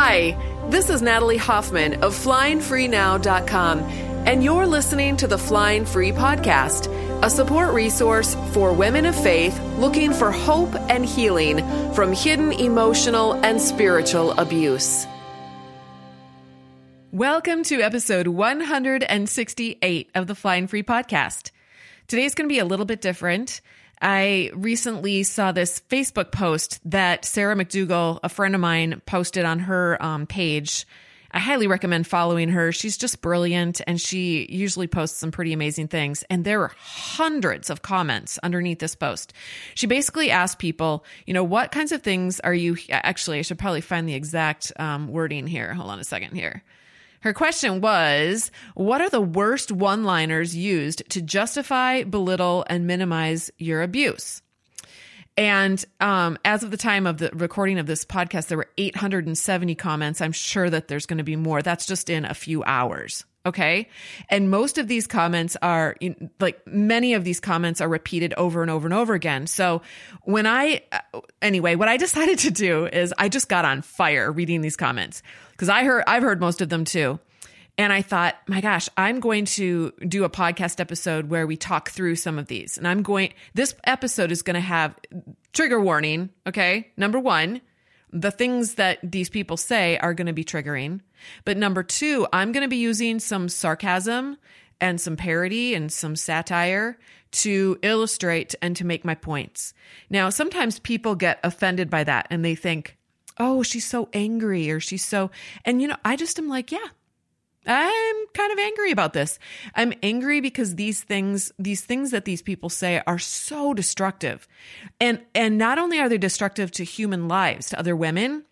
Hi, this is Natalie Hoffman of FlyingFreeNow.com, and you're listening to the Flying Free Podcast, a support resource for women of faith looking for hope and healing from hidden emotional and spiritual abuse. Welcome to episode 168 of the Flying Free Podcast. Today's going to be a little bit different. I recently saw this Facebook post that Sarah McDugal, a friend of mine, posted on her um, page. I highly recommend following her. She's just brilliant and she usually posts some pretty amazing things. And there were hundreds of comments underneath this post. She basically asked people, you know, what kinds of things are you actually, I should probably find the exact um, wording here. Hold on a second here. Her question was What are the worst one liners used to justify, belittle, and minimize your abuse? And um, as of the time of the recording of this podcast, there were 870 comments. I'm sure that there's going to be more. That's just in a few hours. Okay. And most of these comments are like many of these comments are repeated over and over and over again. So when I, uh, anyway, what I decided to do is I just got on fire reading these comments because I heard, I've heard most of them too. And I thought, my gosh, I'm going to do a podcast episode where we talk through some of these. And I'm going, this episode is going to have trigger warning. Okay. Number one, the things that these people say are going to be triggering. But number two, I'm going to be using some sarcasm and some parody and some satire to illustrate and to make my points. Now, sometimes people get offended by that and they think, oh, she's so angry or she's so, and you know, I just am like, yeah, I'm kind of angry about this. I'm angry because these things, these things that these people say are so destructive. And, and not only are they destructive to human lives, to other women,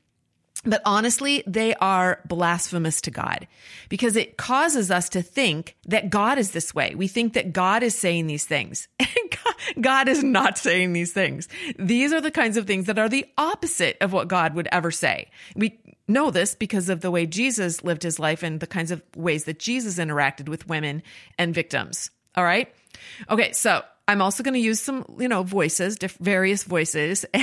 but honestly, they are blasphemous to God because it causes us to think that God is this way. We think that God is saying these things. God is not saying these things. These are the kinds of things that are the opposite of what God would ever say. We know this because of the way Jesus lived his life and the kinds of ways that Jesus interacted with women and victims. All right. Okay. So I'm also going to use some, you know, voices, various voices.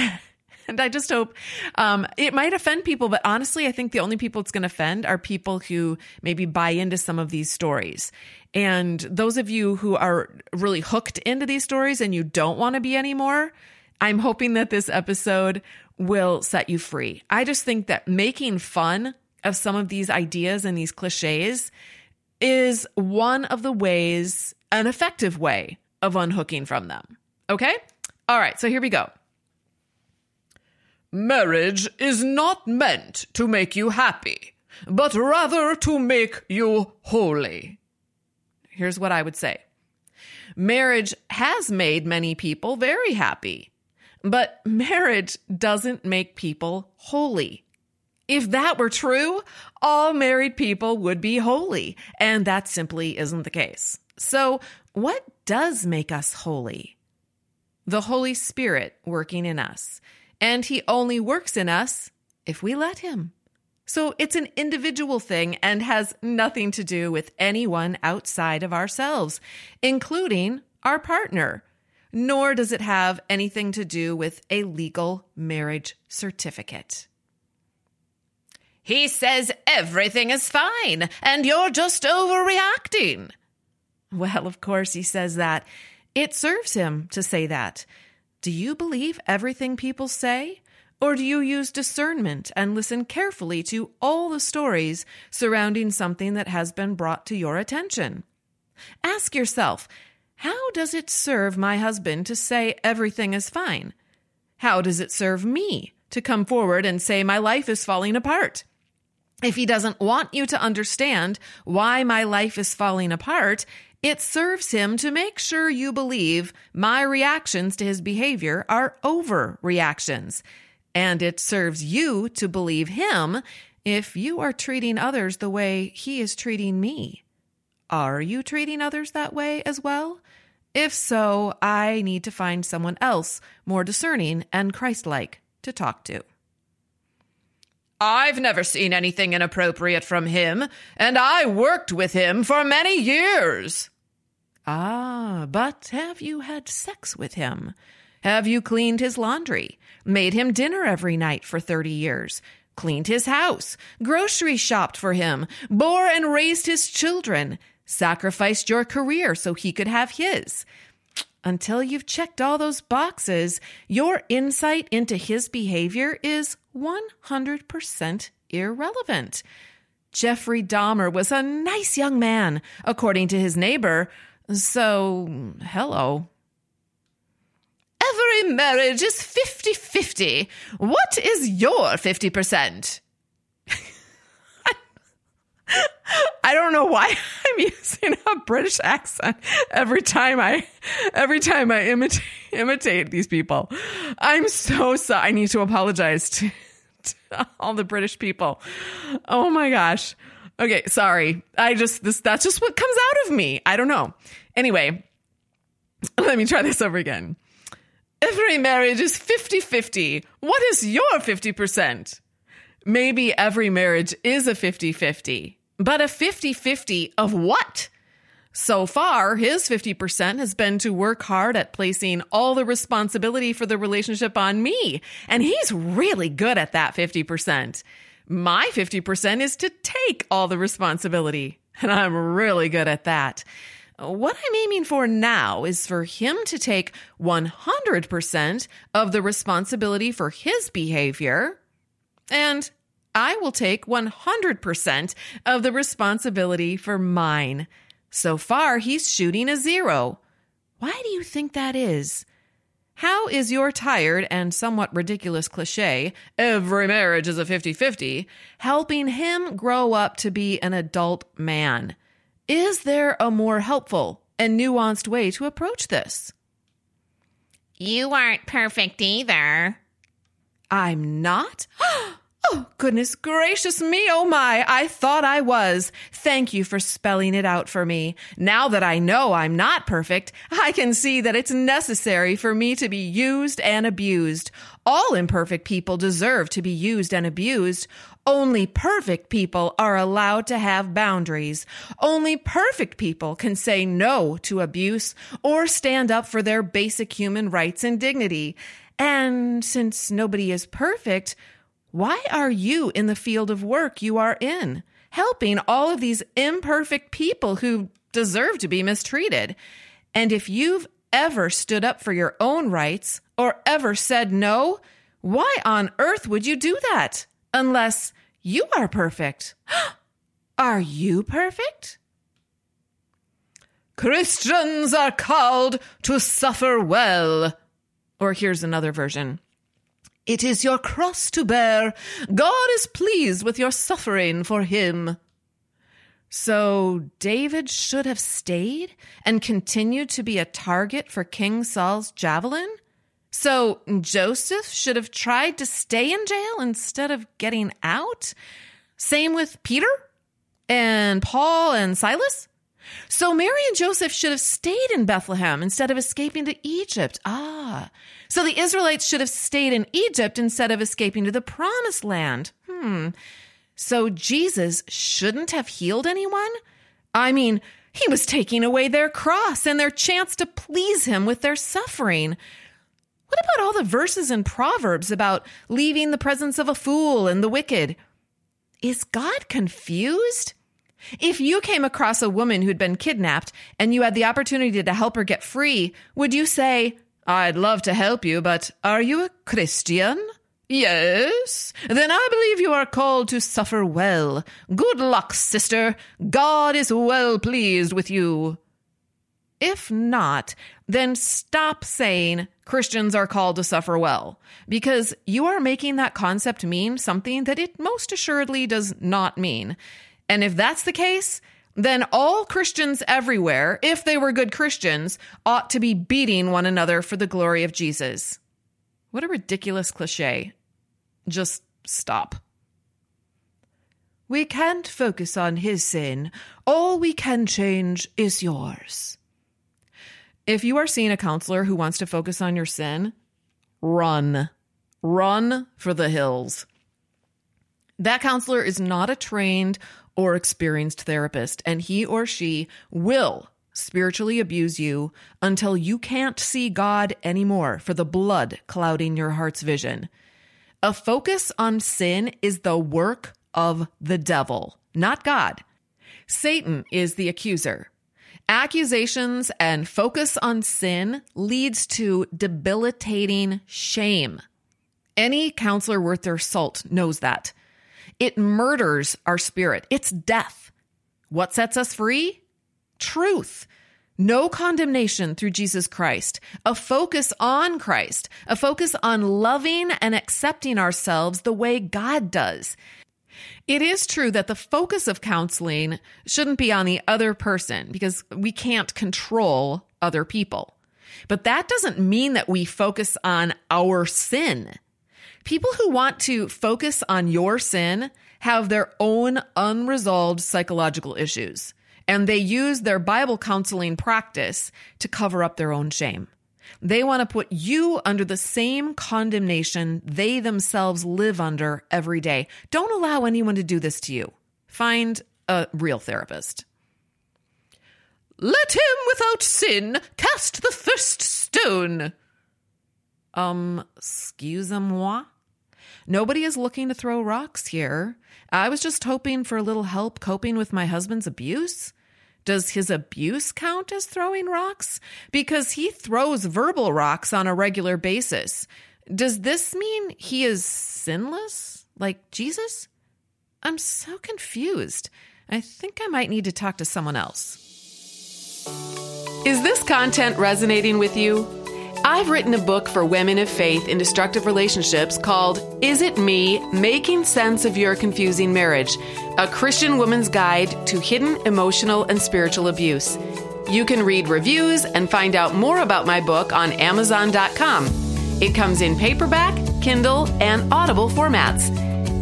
and I just hope um, it might offend people, but honestly, I think the only people it's going to offend are people who maybe buy into some of these stories. And those of you who are really hooked into these stories and you don't want to be anymore, I'm hoping that this episode will set you free. I just think that making fun of some of these ideas and these cliches is one of the ways, an effective way of unhooking from them. Okay? All right, so here we go. Marriage is not meant to make you happy, but rather to make you holy. Here's what I would say Marriage has made many people very happy, but marriage doesn't make people holy. If that were true, all married people would be holy, and that simply isn't the case. So, what does make us holy? The Holy Spirit working in us and he only works in us if we let him. So it's an individual thing and has nothing to do with anyone outside of ourselves, including our partner. Nor does it have anything to do with a legal marriage certificate. He says everything is fine and you're just overreacting. Well, of course, he says that. It serves him to say that do you believe everything people say? Or do you use discernment and listen carefully to all the stories surrounding something that has been brought to your attention? Ask yourself, how does it serve my husband to say everything is fine? How does it serve me to come forward and say my life is falling apart? If he doesn't want you to understand why my life is falling apart, it serves him to make sure you believe my reactions to his behavior are overreactions. And it serves you to believe him if you are treating others the way he is treating me. Are you treating others that way as well? If so, I need to find someone else more discerning and Christ like to talk to. I've never seen anything inappropriate from him, and I worked with him for many years. Ah, but have you had sex with him? Have you cleaned his laundry? Made him dinner every night for 30 years? cleaned his house, grocery shopped for him, bore and raised his children, sacrificed your career so he could have his. Until you've checked all those boxes, your insight into his behavior is 100% irrelevant. Jeffrey Dahmer was a nice young man, according to his neighbor. So, hello. Every marriage is 50 50. What is your 50%? I don't know why I'm using a British accent every time I every time I imitate imitate these people. I'm so sorry. I need to apologize to, to all the British people. Oh my gosh. Okay, sorry. I just this that's just what comes out of me. I don't know. Anyway, let me try this over again. Every marriage is 50-50. What is your 50%? Maybe every marriage is a 50-50 but a 50 50 of what? So far, his 50% has been to work hard at placing all the responsibility for the relationship on me. And he's really good at that 50%. My 50% is to take all the responsibility. And I'm really good at that. What I'm aiming for now is for him to take 100% of the responsibility for his behavior and I will take 100% of the responsibility for mine. So far, he's shooting a zero. Why do you think that is? How is your tired and somewhat ridiculous cliche, every marriage is a 50 50, helping him grow up to be an adult man? Is there a more helpful and nuanced way to approach this? You aren't perfect either. I'm not? Oh, goodness gracious me, oh my, I thought I was. Thank you for spelling it out for me. Now that I know I'm not perfect, I can see that it's necessary for me to be used and abused. All imperfect people deserve to be used and abused. Only perfect people are allowed to have boundaries. Only perfect people can say no to abuse or stand up for their basic human rights and dignity. And since nobody is perfect, why are you in the field of work you are in, helping all of these imperfect people who deserve to be mistreated? And if you've ever stood up for your own rights or ever said no, why on earth would you do that? Unless you are perfect. are you perfect? Christians are called to suffer well. Or here's another version. It is your cross to bear. God is pleased with your suffering for him. So David should have stayed and continued to be a target for King Saul's javelin? So Joseph should have tried to stay in jail instead of getting out? Same with Peter and Paul and Silas? So Mary and Joseph should have stayed in Bethlehem instead of escaping to Egypt. Ah. So the Israelites should have stayed in Egypt instead of escaping to the promised land. Hmm. So Jesus shouldn't have healed anyone? I mean, he was taking away their cross and their chance to please him with their suffering. What about all the verses in Proverbs about leaving the presence of a fool and the wicked? Is God confused? If you came across a woman who'd been kidnapped and you had the opportunity to help her get free, would you say, I'd love to help you, but are you a Christian? Yes. Then I believe you are called to suffer well. Good luck, sister. God is well pleased with you. If not, then stop saying Christians are called to suffer well, because you are making that concept mean something that it most assuredly does not mean. And if that's the case, then all Christians everywhere, if they were good Christians, ought to be beating one another for the glory of Jesus. What a ridiculous cliche. Just stop. We can't focus on his sin. All we can change is yours. If you are seeing a counselor who wants to focus on your sin, run. Run for the hills. That counselor is not a trained or experienced therapist, and he or she will spiritually abuse you until you can't see God anymore for the blood clouding your heart's vision. A focus on sin is the work of the devil, not God. Satan is the accuser. Accusations and focus on sin leads to debilitating shame. Any counselor worth their salt knows that. It murders our spirit. It's death. What sets us free? Truth. No condemnation through Jesus Christ, a focus on Christ, a focus on loving and accepting ourselves the way God does. It is true that the focus of counseling shouldn't be on the other person because we can't control other people. But that doesn't mean that we focus on our sin. People who want to focus on your sin have their own unresolved psychological issues, and they use their Bible counseling practice to cover up their own shame. They want to put you under the same condemnation they themselves live under every day. Don't allow anyone to do this to you. Find a real therapist. Let him without sin cast the first stone. Um, excuse-moi? Nobody is looking to throw rocks here. I was just hoping for a little help coping with my husband's abuse. Does his abuse count as throwing rocks? Because he throws verbal rocks on a regular basis. Does this mean he is sinless? Like Jesus? I'm so confused. I think I might need to talk to someone else. Is this content resonating with you? I've written a book for women of faith in destructive relationships called Is It Me? Making Sense of Your Confusing Marriage, a Christian woman's guide to hidden emotional and spiritual abuse. You can read reviews and find out more about my book on Amazon.com. It comes in paperback, Kindle, and Audible formats.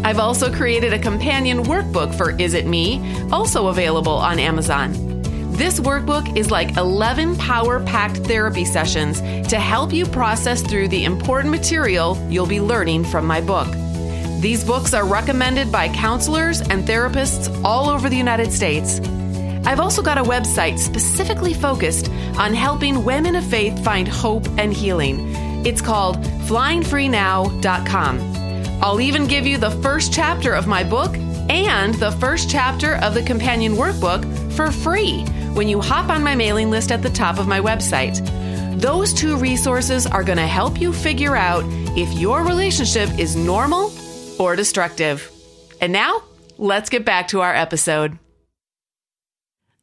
I've also created a companion workbook for Is It Me, also available on Amazon. This workbook is like 11 power packed therapy sessions to help you process through the important material you'll be learning from my book. These books are recommended by counselors and therapists all over the United States. I've also got a website specifically focused on helping women of faith find hope and healing. It's called flyingfreenow.com. I'll even give you the first chapter of my book and the first chapter of the companion workbook for free when you hop on my mailing list at the top of my website. Those two resources are going to help you figure out if your relationship is normal or destructive. And now, let's get back to our episode.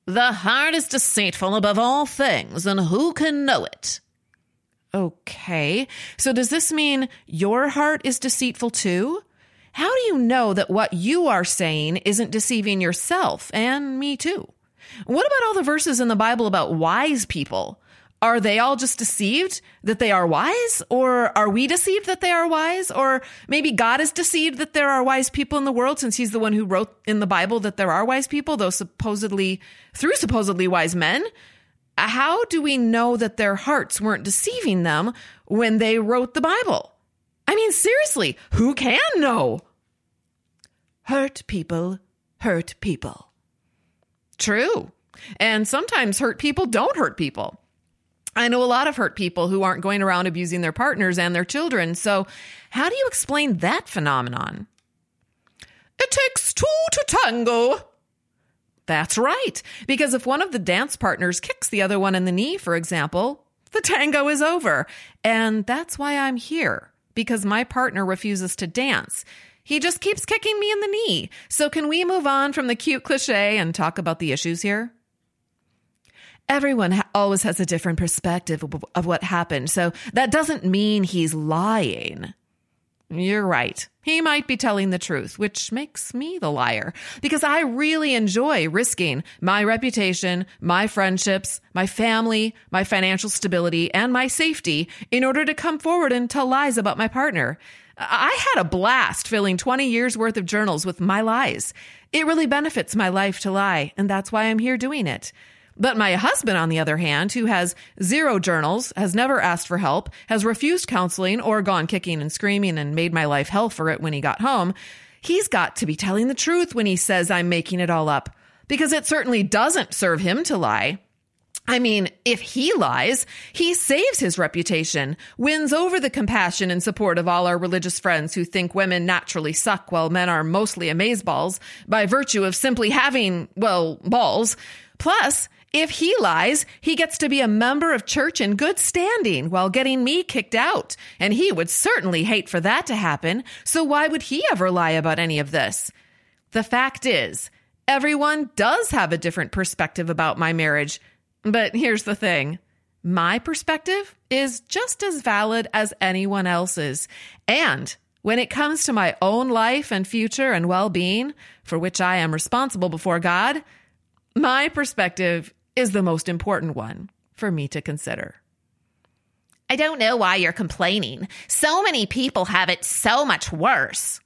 The heart is deceitful above all things, and who can know it? Okay. So does this mean your heart is deceitful too? How do you know that what you are saying isn't deceiving yourself and me too? What about all the verses in the Bible about wise people? Are they all just deceived that they are wise? Or are we deceived that they are wise? Or maybe God is deceived that there are wise people in the world since he's the one who wrote in the Bible that there are wise people, though supposedly, through supposedly wise men. How do we know that their hearts weren't deceiving them when they wrote the Bible? I mean, seriously, who can know? Hurt people hurt people. True. And sometimes hurt people don't hurt people. I know a lot of hurt people who aren't going around abusing their partners and their children. So, how do you explain that phenomenon? It takes two to tango. That's right. Because if one of the dance partners kicks the other one in the knee, for example, the tango is over. And that's why I'm here, because my partner refuses to dance. He just keeps kicking me in the knee. So, can we move on from the cute cliche and talk about the issues here? Everyone ha- always has a different perspective of, of what happened. So, that doesn't mean he's lying. You're right. He might be telling the truth, which makes me the liar because I really enjoy risking my reputation, my friendships, my family, my financial stability, and my safety in order to come forward and tell lies about my partner. I had a blast filling 20 years worth of journals with my lies. It really benefits my life to lie, and that's why I'm here doing it. But my husband, on the other hand, who has zero journals, has never asked for help, has refused counseling or gone kicking and screaming and made my life hell for it when he got home, he's got to be telling the truth when he says I'm making it all up, because it certainly doesn't serve him to lie. I mean, if he lies, he saves his reputation, wins over the compassion and support of all our religious friends who think women naturally suck while men are mostly amazeballs by virtue of simply having, well, balls. Plus, if he lies, he gets to be a member of church in good standing while getting me kicked out. And he would certainly hate for that to happen. So why would he ever lie about any of this? The fact is, everyone does have a different perspective about my marriage but here's the thing my perspective is just as valid as anyone else's. And when it comes to my own life and future and well being, for which I am responsible before God, my perspective is the most important one for me to consider. I don't know why you're complaining. So many people have it so much worse.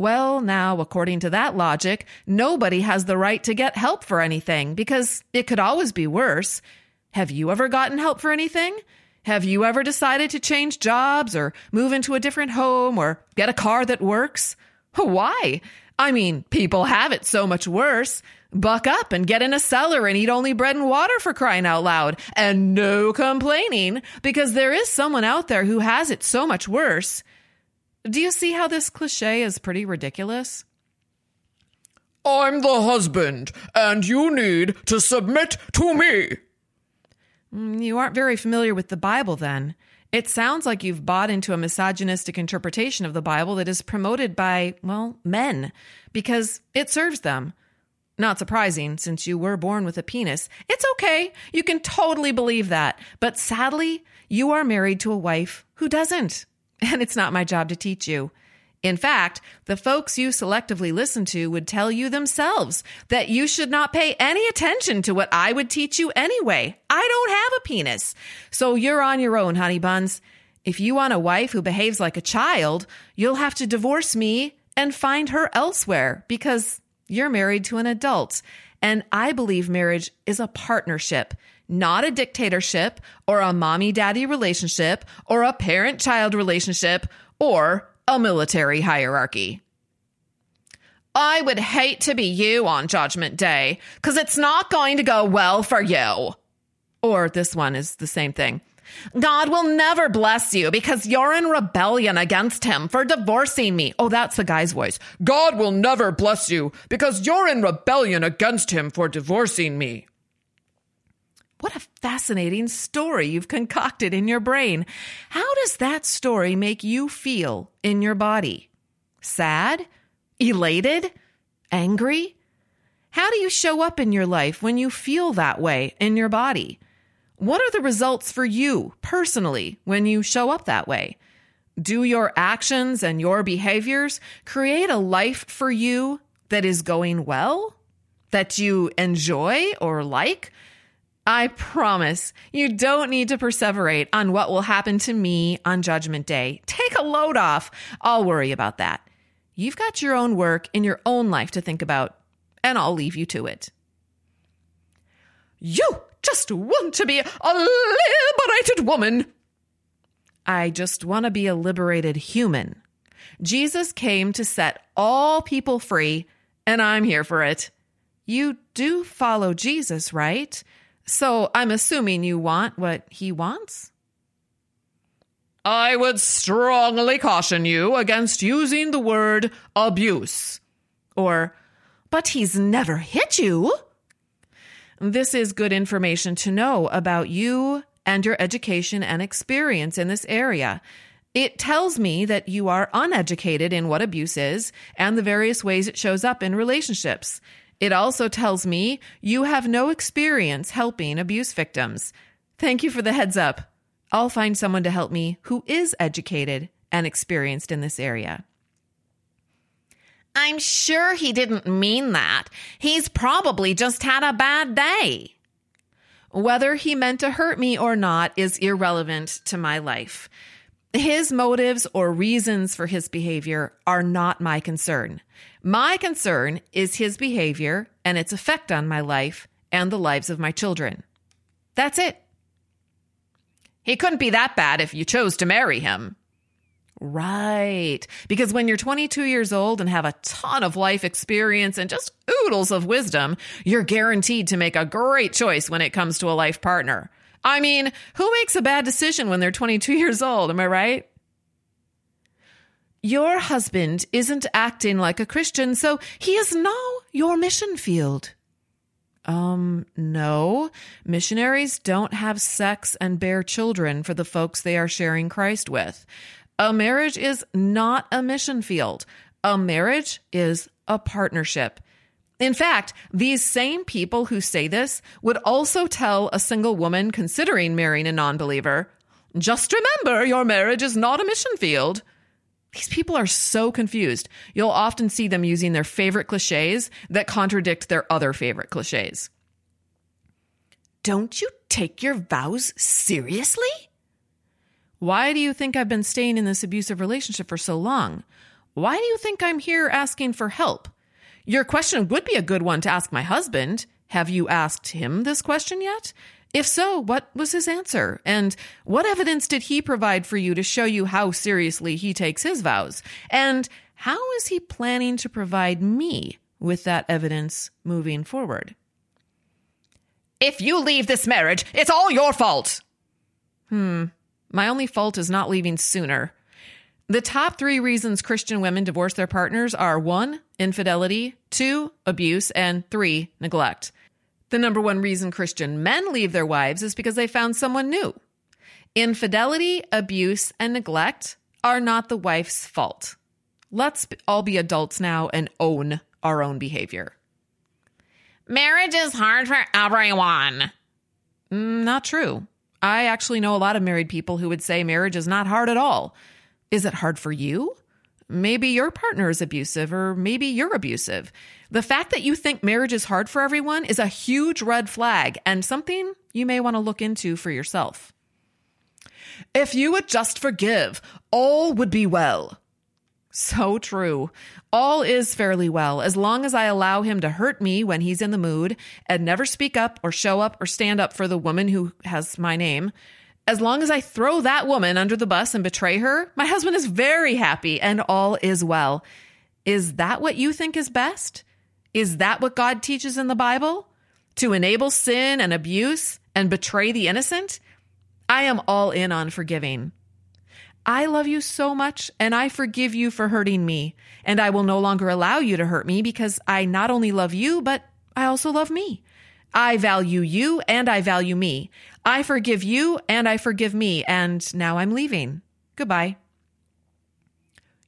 Well, now, according to that logic, nobody has the right to get help for anything because it could always be worse. Have you ever gotten help for anything? Have you ever decided to change jobs or move into a different home or get a car that works? Why? I mean, people have it so much worse. Buck up and get in a cellar and eat only bread and water for crying out loud. And no complaining because there is someone out there who has it so much worse. Do you see how this cliche is pretty ridiculous? I'm the husband, and you need to submit to me. Mm, you aren't very familiar with the Bible, then. It sounds like you've bought into a misogynistic interpretation of the Bible that is promoted by, well, men, because it serves them. Not surprising, since you were born with a penis. It's okay. You can totally believe that. But sadly, you are married to a wife who doesn't. and it's not my job to teach you. In fact, the folks you selectively listen to would tell you themselves that you should not pay any attention to what I would teach you anyway. I don't have a penis. So you're on your own, honey buns. If you want a wife who behaves like a child, you'll have to divorce me and find her elsewhere because you're married to an adult. And I believe marriage is a partnership not a dictatorship or a mommy daddy relationship or a parent child relationship or a military hierarchy. I would hate to be you on Judgment Day because it's not going to go well for you. Or this one is the same thing. God will never bless you because you're in rebellion against him for divorcing me. Oh, that's the guy's voice. God will never bless you because you're in rebellion against him for divorcing me. What a fascinating story you've concocted in your brain. How does that story make you feel in your body? Sad? Elated? Angry? How do you show up in your life when you feel that way in your body? What are the results for you personally when you show up that way? Do your actions and your behaviors create a life for you that is going well? That you enjoy or like? I promise you don't need to perseverate on what will happen to me on Judgment Day. Take a load off. I'll worry about that. You've got your own work in your own life to think about, and I'll leave you to it. You just want to be a liberated woman. I just want to be a liberated human. Jesus came to set all people free, and I'm here for it. You do follow Jesus, right? So I'm assuming you want what he wants? I would strongly caution you against using the word abuse. Or, but he's never hit you. This is good information to know about you and your education and experience in this area. It tells me that you are uneducated in what abuse is and the various ways it shows up in relationships. It also tells me you have no experience helping abuse victims. Thank you for the heads up. I'll find someone to help me who is educated and experienced in this area. I'm sure he didn't mean that. He's probably just had a bad day. Whether he meant to hurt me or not is irrelevant to my life. His motives or reasons for his behavior are not my concern. My concern is his behavior and its effect on my life and the lives of my children. That's it. He couldn't be that bad if you chose to marry him. Right. Because when you're 22 years old and have a ton of life experience and just oodles of wisdom, you're guaranteed to make a great choice when it comes to a life partner. I mean, who makes a bad decision when they're 22 years old? Am I right? Your husband isn't acting like a Christian, so he is now your mission field. Um, no. Missionaries don't have sex and bear children for the folks they are sharing Christ with. A marriage is not a mission field. A marriage is a partnership. In fact, these same people who say this would also tell a single woman considering marrying a non believer just remember your marriage is not a mission field. These people are so confused. You'll often see them using their favorite cliches that contradict their other favorite cliches. Don't you take your vows seriously? Why do you think I've been staying in this abusive relationship for so long? Why do you think I'm here asking for help? Your question would be a good one to ask my husband. Have you asked him this question yet? If so, what was his answer? And what evidence did he provide for you to show you how seriously he takes his vows? And how is he planning to provide me with that evidence moving forward? If you leave this marriage, it's all your fault. Hmm. My only fault is not leaving sooner. The top three reasons Christian women divorce their partners are one, infidelity, two, abuse, and three, neglect. The number one reason Christian men leave their wives is because they found someone new. Infidelity, abuse, and neglect are not the wife's fault. Let's all be adults now and own our own behavior. Marriage is hard for everyone. Mm, not true. I actually know a lot of married people who would say marriage is not hard at all. Is it hard for you? Maybe your partner is abusive, or maybe you're abusive. The fact that you think marriage is hard for everyone is a huge red flag and something you may want to look into for yourself. If you would just forgive, all would be well. So true. All is fairly well as long as I allow him to hurt me when he's in the mood and never speak up or show up or stand up for the woman who has my name. As long as I throw that woman under the bus and betray her, my husband is very happy and all is well. Is that what you think is best? Is that what God teaches in the Bible? To enable sin and abuse and betray the innocent? I am all in on forgiving. I love you so much and I forgive you for hurting me. And I will no longer allow you to hurt me because I not only love you, but I also love me. I value you and I value me. I forgive you and I forgive me. And now I'm leaving. Goodbye.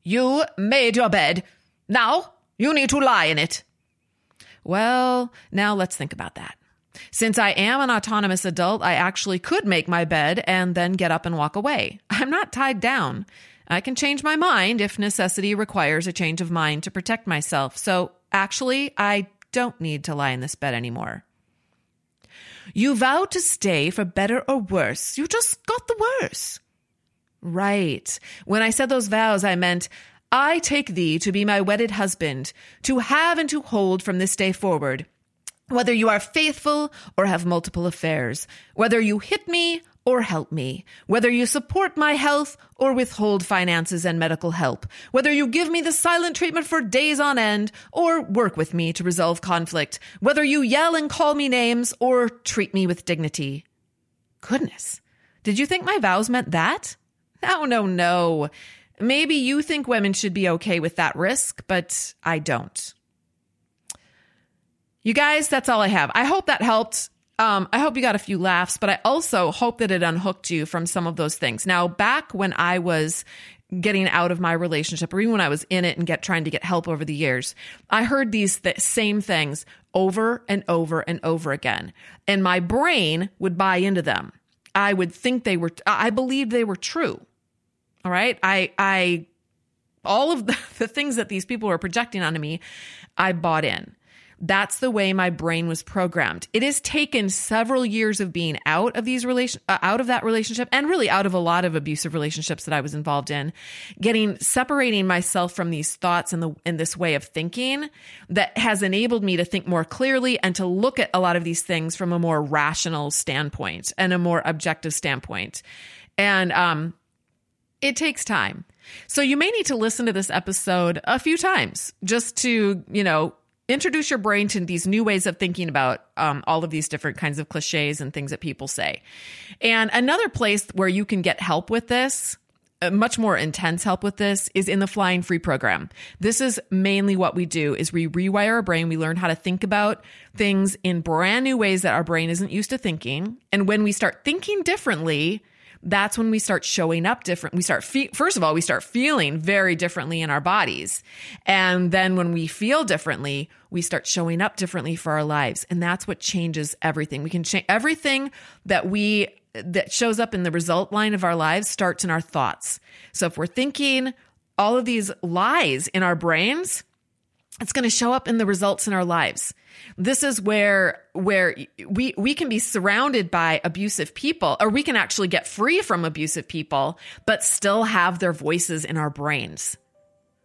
You made your bed. Now you need to lie in it. Well, now let's think about that. Since I am an autonomous adult, I actually could make my bed and then get up and walk away. I'm not tied down. I can change my mind if necessity requires a change of mind to protect myself. So actually, I don't need to lie in this bed anymore. You vowed to stay for better or worse. You just got the worse. Right. When I said those vows, I meant, I take thee to be my wedded husband, to have and to hold from this day forward. Whether you are faithful or have multiple affairs, whether you hit me or help me, whether you support my health or withhold finances and medical help, whether you give me the silent treatment for days on end or work with me to resolve conflict, whether you yell and call me names or treat me with dignity. Goodness, did you think my vows meant that? No, no, no. Maybe you think women should be okay with that risk, but I don't. You guys, that's all I have. I hope that helped. Um, I hope you got a few laughs, but I also hope that it unhooked you from some of those things. Now, back when I was getting out of my relationship, or even when I was in it and get trying to get help over the years, I heard these th- same things over and over and over again, and my brain would buy into them. I would think they were. I believed they were true. All right, I I all of the, the things that these people were projecting onto me, I bought in. That's the way my brain was programmed. It has taken several years of being out of these relation uh, out of that relationship and really out of a lot of abusive relationships that I was involved in, getting separating myself from these thoughts and the in this way of thinking that has enabled me to think more clearly and to look at a lot of these things from a more rational standpoint and a more objective standpoint. And um it takes time. So you may need to listen to this episode a few times just to, you know, introduce your brain to these new ways of thinking about um, all of these different kinds of cliches and things that people say. And another place where you can get help with this uh, much more intense help with this is in the flying free program. This is mainly what we do is we rewire our brain. We learn how to think about things in brand new ways that our brain isn't used to thinking. And when we start thinking differently that's when we start showing up different. We start, fe- first of all, we start feeling very differently in our bodies. And then when we feel differently, we start showing up differently for our lives. And that's what changes everything. We can change everything that we, that shows up in the result line of our lives starts in our thoughts. So if we're thinking all of these lies in our brains, it's going to show up in the results in our lives. This is where where we we can be surrounded by abusive people or we can actually get free from abusive people but still have their voices in our brains.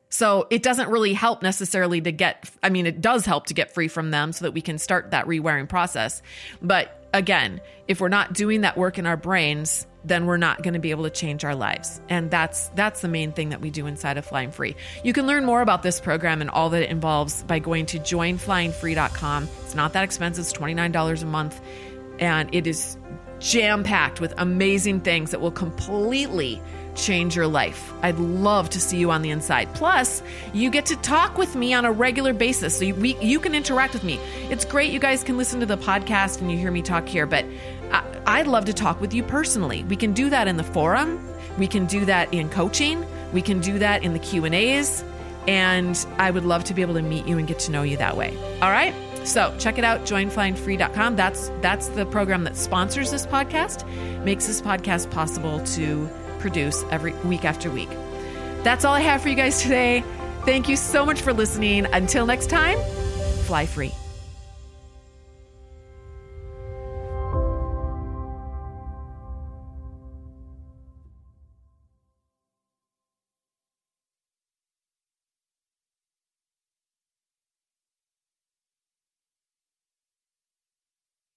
So it doesn't really help necessarily to get I mean it does help to get free from them so that we can start that rewiring process. But again, if we're not doing that work in our brains, then we're not going to be able to change our lives. And that's that's the main thing that we do inside of Flying Free. You can learn more about this program and all that it involves by going to joinflyingfree.com. It's not that expensive, it's $29 a month and it is jam-packed with amazing things that will completely change your life. I'd love to see you on the inside. Plus, you get to talk with me on a regular basis. So you, we, you can interact with me. It's great you guys can listen to the podcast and you hear me talk here, but I, would love to talk with you personally. We can do that in the forum. We can do that in coaching. We can do that in the Q&As. And I would love to be able to meet you and get to know you that way. All right? So check it out, joinflyingfree.com. That's that's the program that sponsors this podcast, makes this podcast possible to produce every week after week. That's all I have for you guys today. Thank you so much for listening. Until next time, fly free.